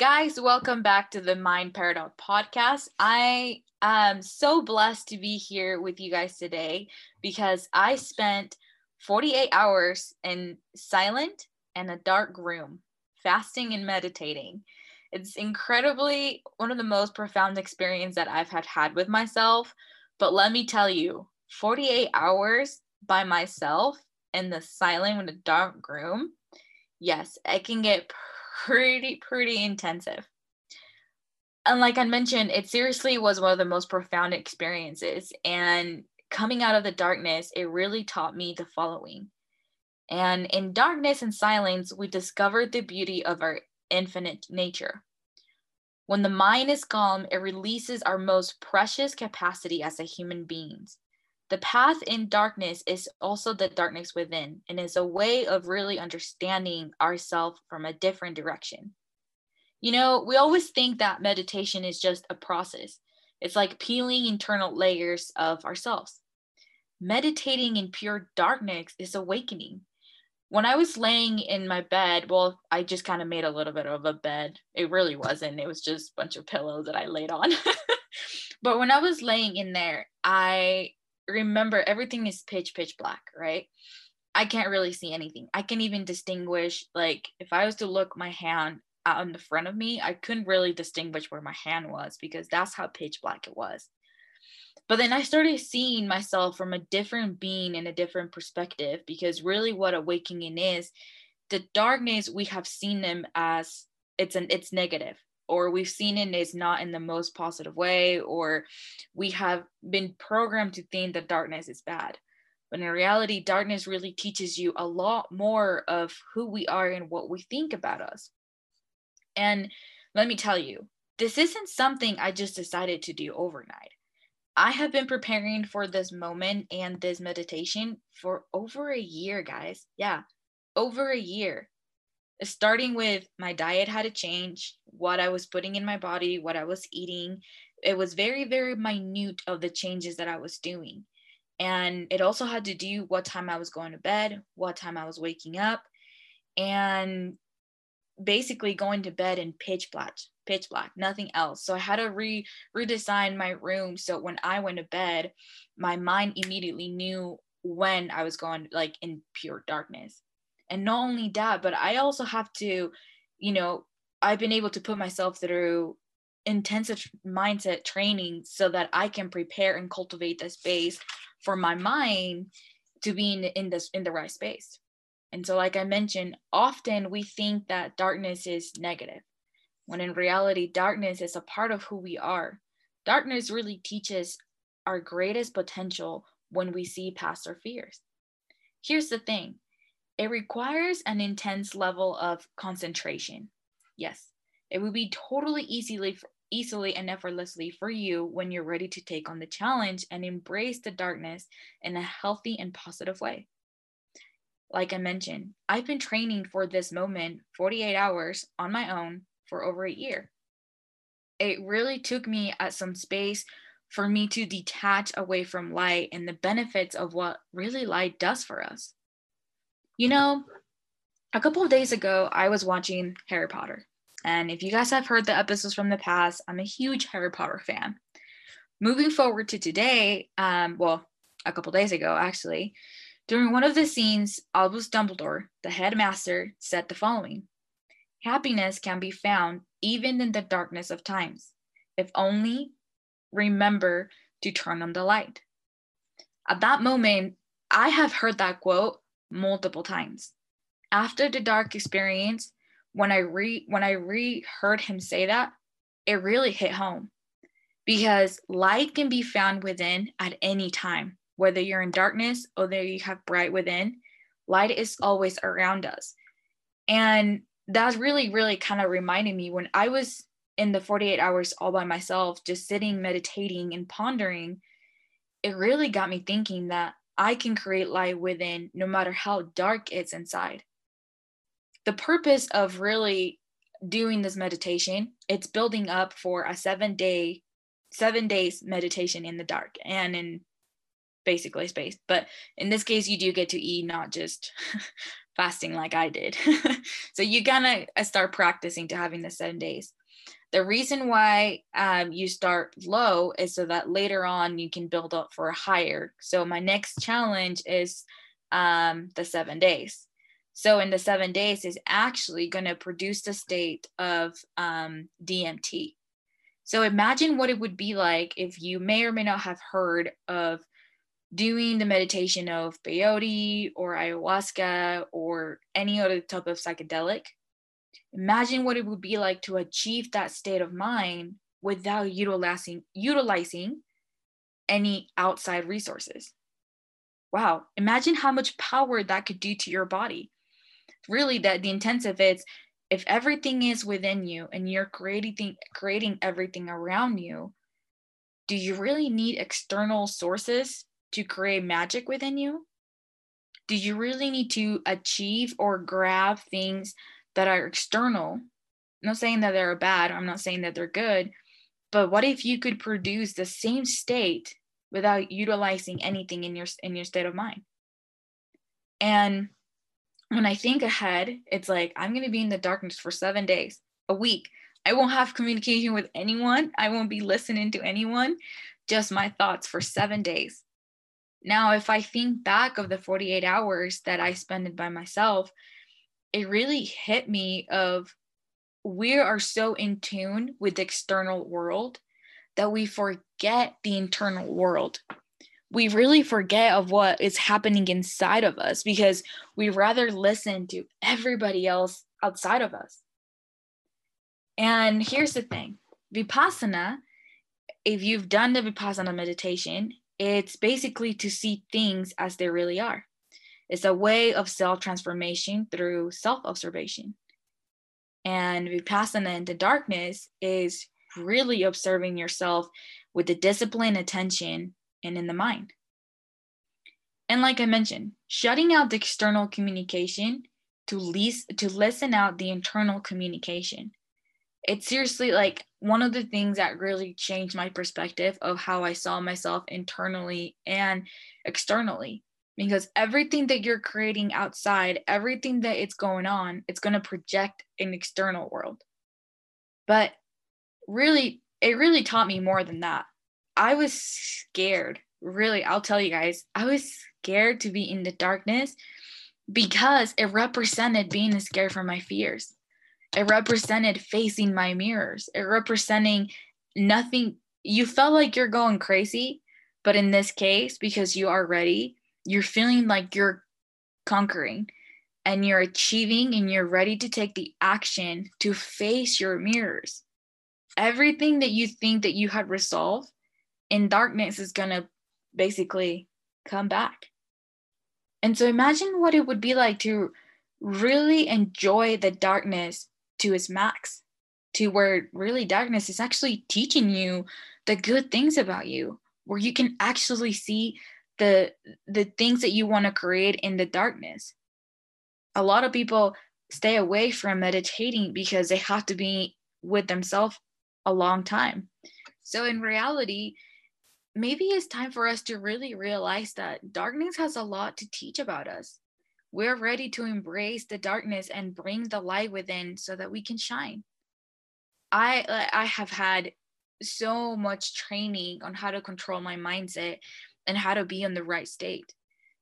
Guys, welcome back to the Mind Paradox podcast. I am so blessed to be here with you guys today because I spent 48 hours in silent and a dark room, fasting and meditating. It's incredibly one of the most profound experiences that I've had had with myself. But let me tell you, 48 hours by myself in the silent and a dark room, yes, I can get pretty, pretty intensive. And like I mentioned, it seriously was one of the most profound experiences. And coming out of the darkness, it really taught me the following. And in darkness and silence, we discovered the beauty of our infinite nature. When the mind is calm, it releases our most precious capacity as a human beings. The path in darkness is also the darkness within and is a way of really understanding ourselves from a different direction. You know, we always think that meditation is just a process. It's like peeling internal layers of ourselves. Meditating in pure darkness is awakening. When I was laying in my bed, well, I just kind of made a little bit of a bed. It really wasn't. It was just a bunch of pillows that I laid on. but when I was laying in there, I remember everything is pitch pitch black right? I can't really see anything. I can even distinguish like if i was to look my hand out in the front of me i couldn't really distinguish where my hand was because that's how pitch black it was. But then i started seeing myself from a different being in a different perspective because really what awakening is the darkness we have seen them as it's an it's negative or we've seen it is not in the most positive way, or we have been programmed to think that darkness is bad. But in reality, darkness really teaches you a lot more of who we are and what we think about us. And let me tell you, this isn't something I just decided to do overnight. I have been preparing for this moment and this meditation for over a year, guys. Yeah, over a year starting with my diet had to change, what I was putting in my body, what I was eating. It was very, very minute of the changes that I was doing. And it also had to do what time I was going to bed, what time I was waking up, and basically going to bed in pitch black, pitch black, nothing else. So I had to re redesign my room so when I went to bed, my mind immediately knew when I was going like in pure darkness and not only that but i also have to you know i've been able to put myself through intensive mindset training so that i can prepare and cultivate the space for my mind to be in, in this in the right space. And so like i mentioned often we think that darkness is negative when in reality darkness is a part of who we are. Darkness really teaches our greatest potential when we see past our fears. Here's the thing it requires an intense level of concentration. Yes, it will be totally easily easily and effortlessly for you when you're ready to take on the challenge and embrace the darkness in a healthy and positive way. Like I mentioned, I've been training for this moment 48 hours on my own for over a year. It really took me at some space for me to detach away from light and the benefits of what really light does for us. You know, a couple of days ago, I was watching Harry Potter. And if you guys have heard the episodes from the past, I'm a huge Harry Potter fan. Moving forward to today, um, well, a couple days ago, actually, during one of the scenes, Albus Dumbledore, the headmaster, said the following Happiness can be found even in the darkness of times, if only remember to turn on the light. At that moment, I have heard that quote multiple times. After the dark experience, when I re when I re heard him say that, it really hit home. Because light can be found within at any time, whether you're in darkness or whether you have bright within, light is always around us. And that's really, really kind of reminded me when I was in the 48 hours all by myself, just sitting, meditating, and pondering, it really got me thinking that I can create light within no matter how dark it's inside. The purpose of really doing this meditation, it's building up for a seven day, seven days meditation in the dark and in basically space. But in this case, you do get to eat, not just fasting like I did. so you gotta uh, start practicing to having the seven days. The reason why um, you start low is so that later on you can build up for a higher. So my next challenge is um, the seven days. So in the seven days is actually going to produce the state of um, DMT. So imagine what it would be like if you may or may not have heard of doing the meditation of peyote or ayahuasca or any other type of psychedelic. Imagine what it would be like to achieve that state of mind without utilizing utilizing any outside resources. Wow, imagine how much power that could do to your body. Really, that the intensive is if everything is within you and you're creating creating everything around you, do you really need external sources to create magic within you? Do you really need to achieve or grab things that are external? I'm not saying that they're bad, I'm not saying that they're good, but what if you could produce the same state without utilizing anything in your in your state of mind? And when I think ahead, it's like I'm going to be in the darkness for 7 days, a week. I won't have communication with anyone. I won't be listening to anyone, just my thoughts for 7 days. Now, if I think back of the 48 hours that I spent by myself, it really hit me of we are so in tune with the external world that we forget the internal world. We really forget of what is happening inside of us because we rather listen to everybody else outside of us. And here's the thing Vipassana, if you've done the Vipassana meditation, it's basically to see things as they really are. It's a way of self transformation through self observation. And Vipassana in the darkness is really observing yourself with the discipline, attention, and in the mind. And like I mentioned, shutting out the external communication to least to listen out the internal communication it's seriously like one of the things that really changed my perspective of how I saw myself internally and externally. Because everything that you're creating outside, everything that it's going on, it's going to project an external world. But really, it really taught me more than that. I was scared. Really, I'll tell you guys, I was scared to be in the darkness because it represented being scared for my fears it represented facing my mirrors. It representing nothing. You felt like you're going crazy, but in this case, because you are ready, you're feeling like you're conquering and you're achieving and you're ready to take the action to face your mirrors. Everything that you think that you had resolved in darkness is going to basically come back. And so imagine what it would be like to really enjoy the darkness to its max to where really darkness is actually teaching you the good things about you where you can actually see the the things that you want to create in the darkness. A lot of people stay away from meditating because they have to be with themselves a long time. So in reality maybe it's time for us to really realize that darkness has a lot to teach about us. We're ready to embrace the darkness and bring the light within so that we can shine. I i have had so much training on how to control my mindset and how to be in the right state.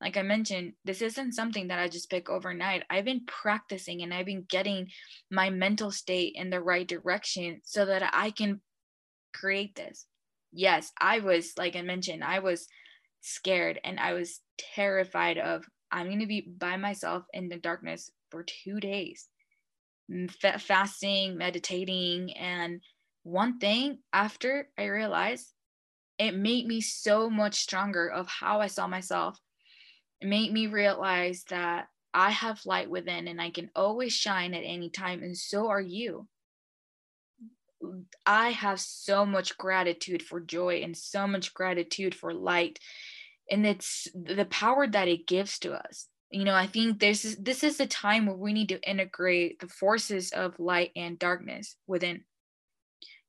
Like i mentioned this isn't something that i just pick overnight. I've been practicing and i've been getting my mental state in the right direction so that i can create this. Yes i was like i mentioned i was scared and i was terrified of I'm going to be by myself in the darkness for two days, fasting, meditating. And one thing after I realized it made me so much stronger of how I saw myself. It made me realize that I have light within and I can always shine at any time, and so are you. I have so much gratitude for joy and so much gratitude for light and it's the power that it gives to us you know i think this is this is the time where we need to integrate the forces of light and darkness within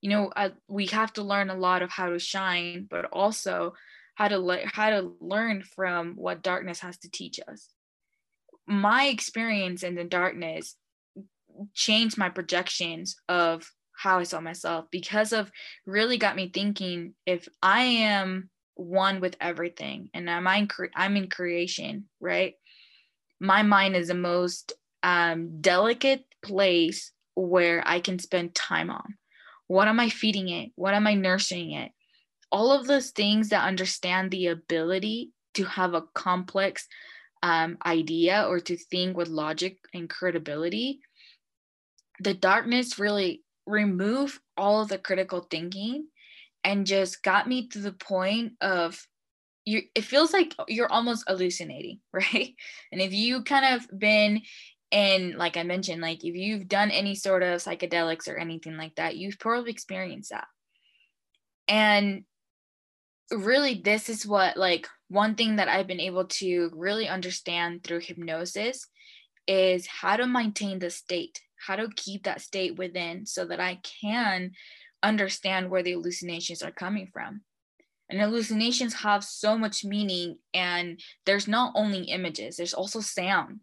you know uh, we have to learn a lot of how to shine but also how to le- how to learn from what darkness has to teach us my experience in the darkness changed my projections of how I saw myself because of really got me thinking if I am one with everything and I'm in, I'm in creation, right? My mind is the most um, delicate place where I can spend time on. What am I feeding it? What am I nursing it? All of those things that understand the ability to have a complex um, idea or to think with logic and credibility, the darkness really removed all of the critical thinking and just got me to the point of you it feels like you're almost hallucinating right and if you kind of been in like i mentioned like if you've done any sort of psychedelics or anything like that you've probably experienced that and really this is what like one thing that I've been able to really understand through hypnosis is how to maintain the state, how to keep that state within so that I can understand where the hallucinations are coming from. And hallucinations have so much meaning, and there's not only images, there's also sound.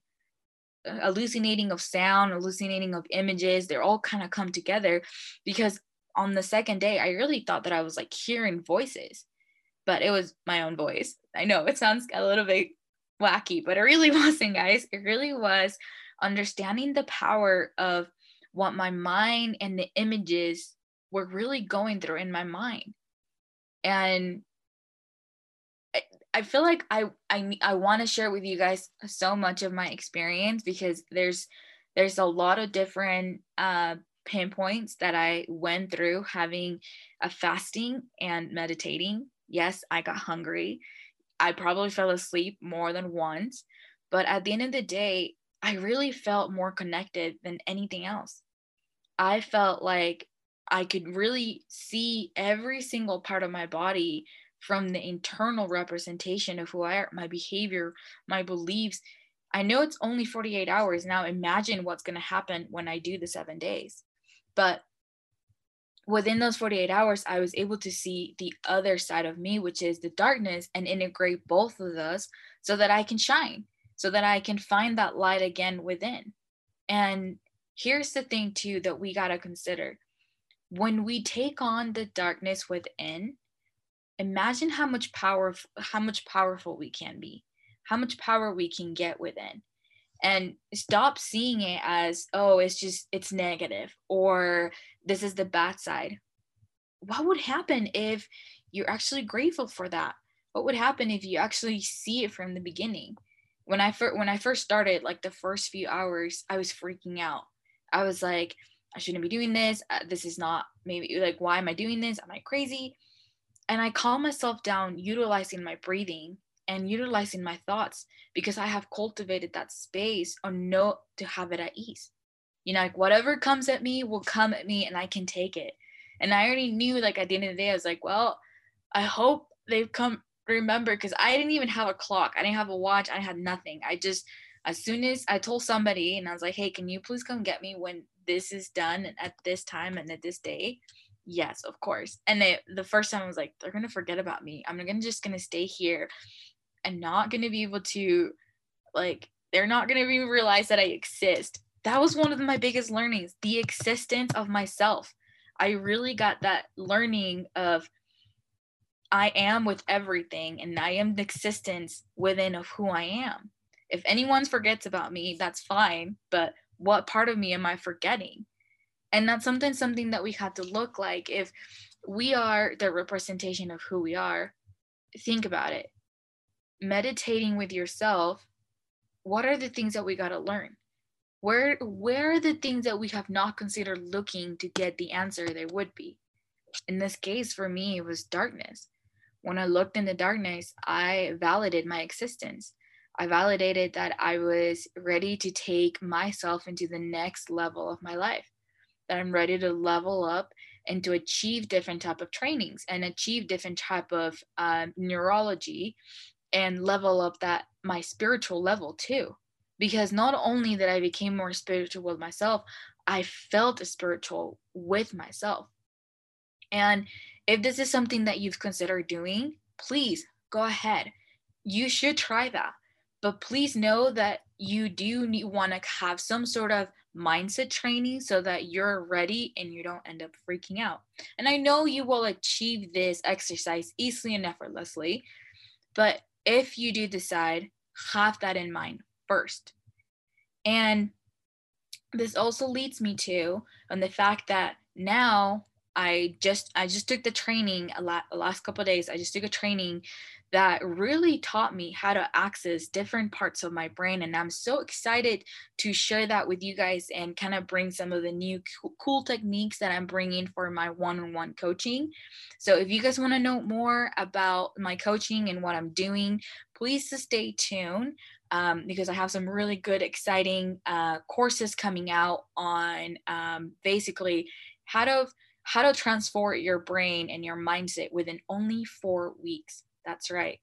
Hallucinating of sound, hallucinating of images, they're all kind of come together because on the second day, I really thought that I was like hearing voices but it was my own voice. I know it sounds a little bit wacky, but it really wasn't, guys. It really was understanding the power of what my mind and the images were really going through in my mind. And I feel like I I I want to share with you guys so much of my experience because there's there's a lot of different uh, pinpoints that I went through having a fasting and meditating Yes, I got hungry. I probably fell asleep more than once. But at the end of the day, I really felt more connected than anything else. I felt like I could really see every single part of my body from the internal representation of who I am, my behavior, my beliefs. I know it's only 48 hours. Now imagine what's going to happen when I do the seven days. But within those 48 hours, I was able to see the other side of me, which is the darkness, and integrate both of those so that I can shine, so that I can find that light again within. And here's the thing, too, that we got to consider when we take on the darkness within imagine how much power how much powerful we can be how much power we can get within and stop seeing it as oh it's just it's negative or this is the bad side. What would happen if you're actually grateful for that? What would happen if you actually see it from the beginning? When i first when i first started like the first few hours i was freaking out. I was like i shouldn't be doing this. Uh, this is not maybe like why am i doing this? Am i crazy and i calm myself down utilizing my breathing and utilizing my thoughts because I have cultivated that space on know to have it at ease. You know, like whatever comes at me will come at me and I can take it. And I already knew like at the end of the day, I was like, well, I hope they've come remember because I didn't even have a clock. I didn't have a watch. I had nothing. I just as soon as I told somebody and I was like, hey, can you please come get me when this is done at this time and at this day? Yes, of course. And they, the first time I was like, they're gonna forget about me. I'm gonna just gonna stay here and not going to be able to like they're not going to even realize that I exist. That was one of my biggest learnings, the existence of myself. I really got that learning of I am with everything and I am the existence within of who I am. If anyone forgets about me, that's fine, but what part of me am I forgetting? And that's something something that we have to look like if we are the representation of who we are. Think about it meditating with yourself, what are the things that we got to learn? Where where are the things that we have not considered looking to get the answer there would be? In this case, for me, it was darkness. When I looked in the darkness, I validated my existence. I validated that I was ready to take myself into the next level of my life, that I'm ready to level up and to achieve different type of trainings and achieve different type of um, neurology and level up that my spiritual level too. Because not only that i became more spiritual with myself i felt spiritual with myself. And if this is something that you've considered doing please go ahead. You should try that. But please know that you do want to have some sort of mindset training so that you're ready and you don't end up freaking out. And I know you will achieve this exercise easily and effortlessly, but if you do decide, have that in mind first. And this also leads me to on the fact that now I just I just took the training a lot the last couple days. I just took a training that really taught me how to access different parts of my brain and I'm so excited to share that with you guys and kind of bring some of the new cool techniques that I'm bringing for my one-on-one coaching. So if you guys want to know more about my coaching and what I'm doing, please stay tuned. Um, because I have some really good, exciting uh, courses coming out on um, basically how to how to transform your brain and your mindset within only four weeks. That's right,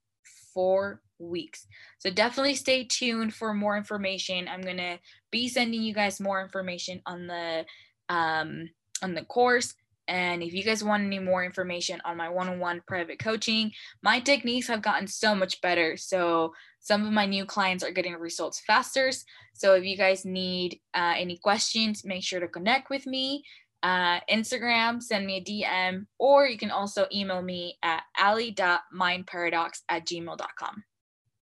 four weeks. So definitely stay tuned for more information. I'm gonna be sending you guys more information on the um, on the course. And if you guys want any more information on my one-on-one private coaching, my techniques have gotten so much better. So some of my new clients are getting results faster. So if you guys need uh, any questions, make sure to connect with me uh, Instagram, send me a DM, or you can also email me at ali.mindparadox at gmail.com.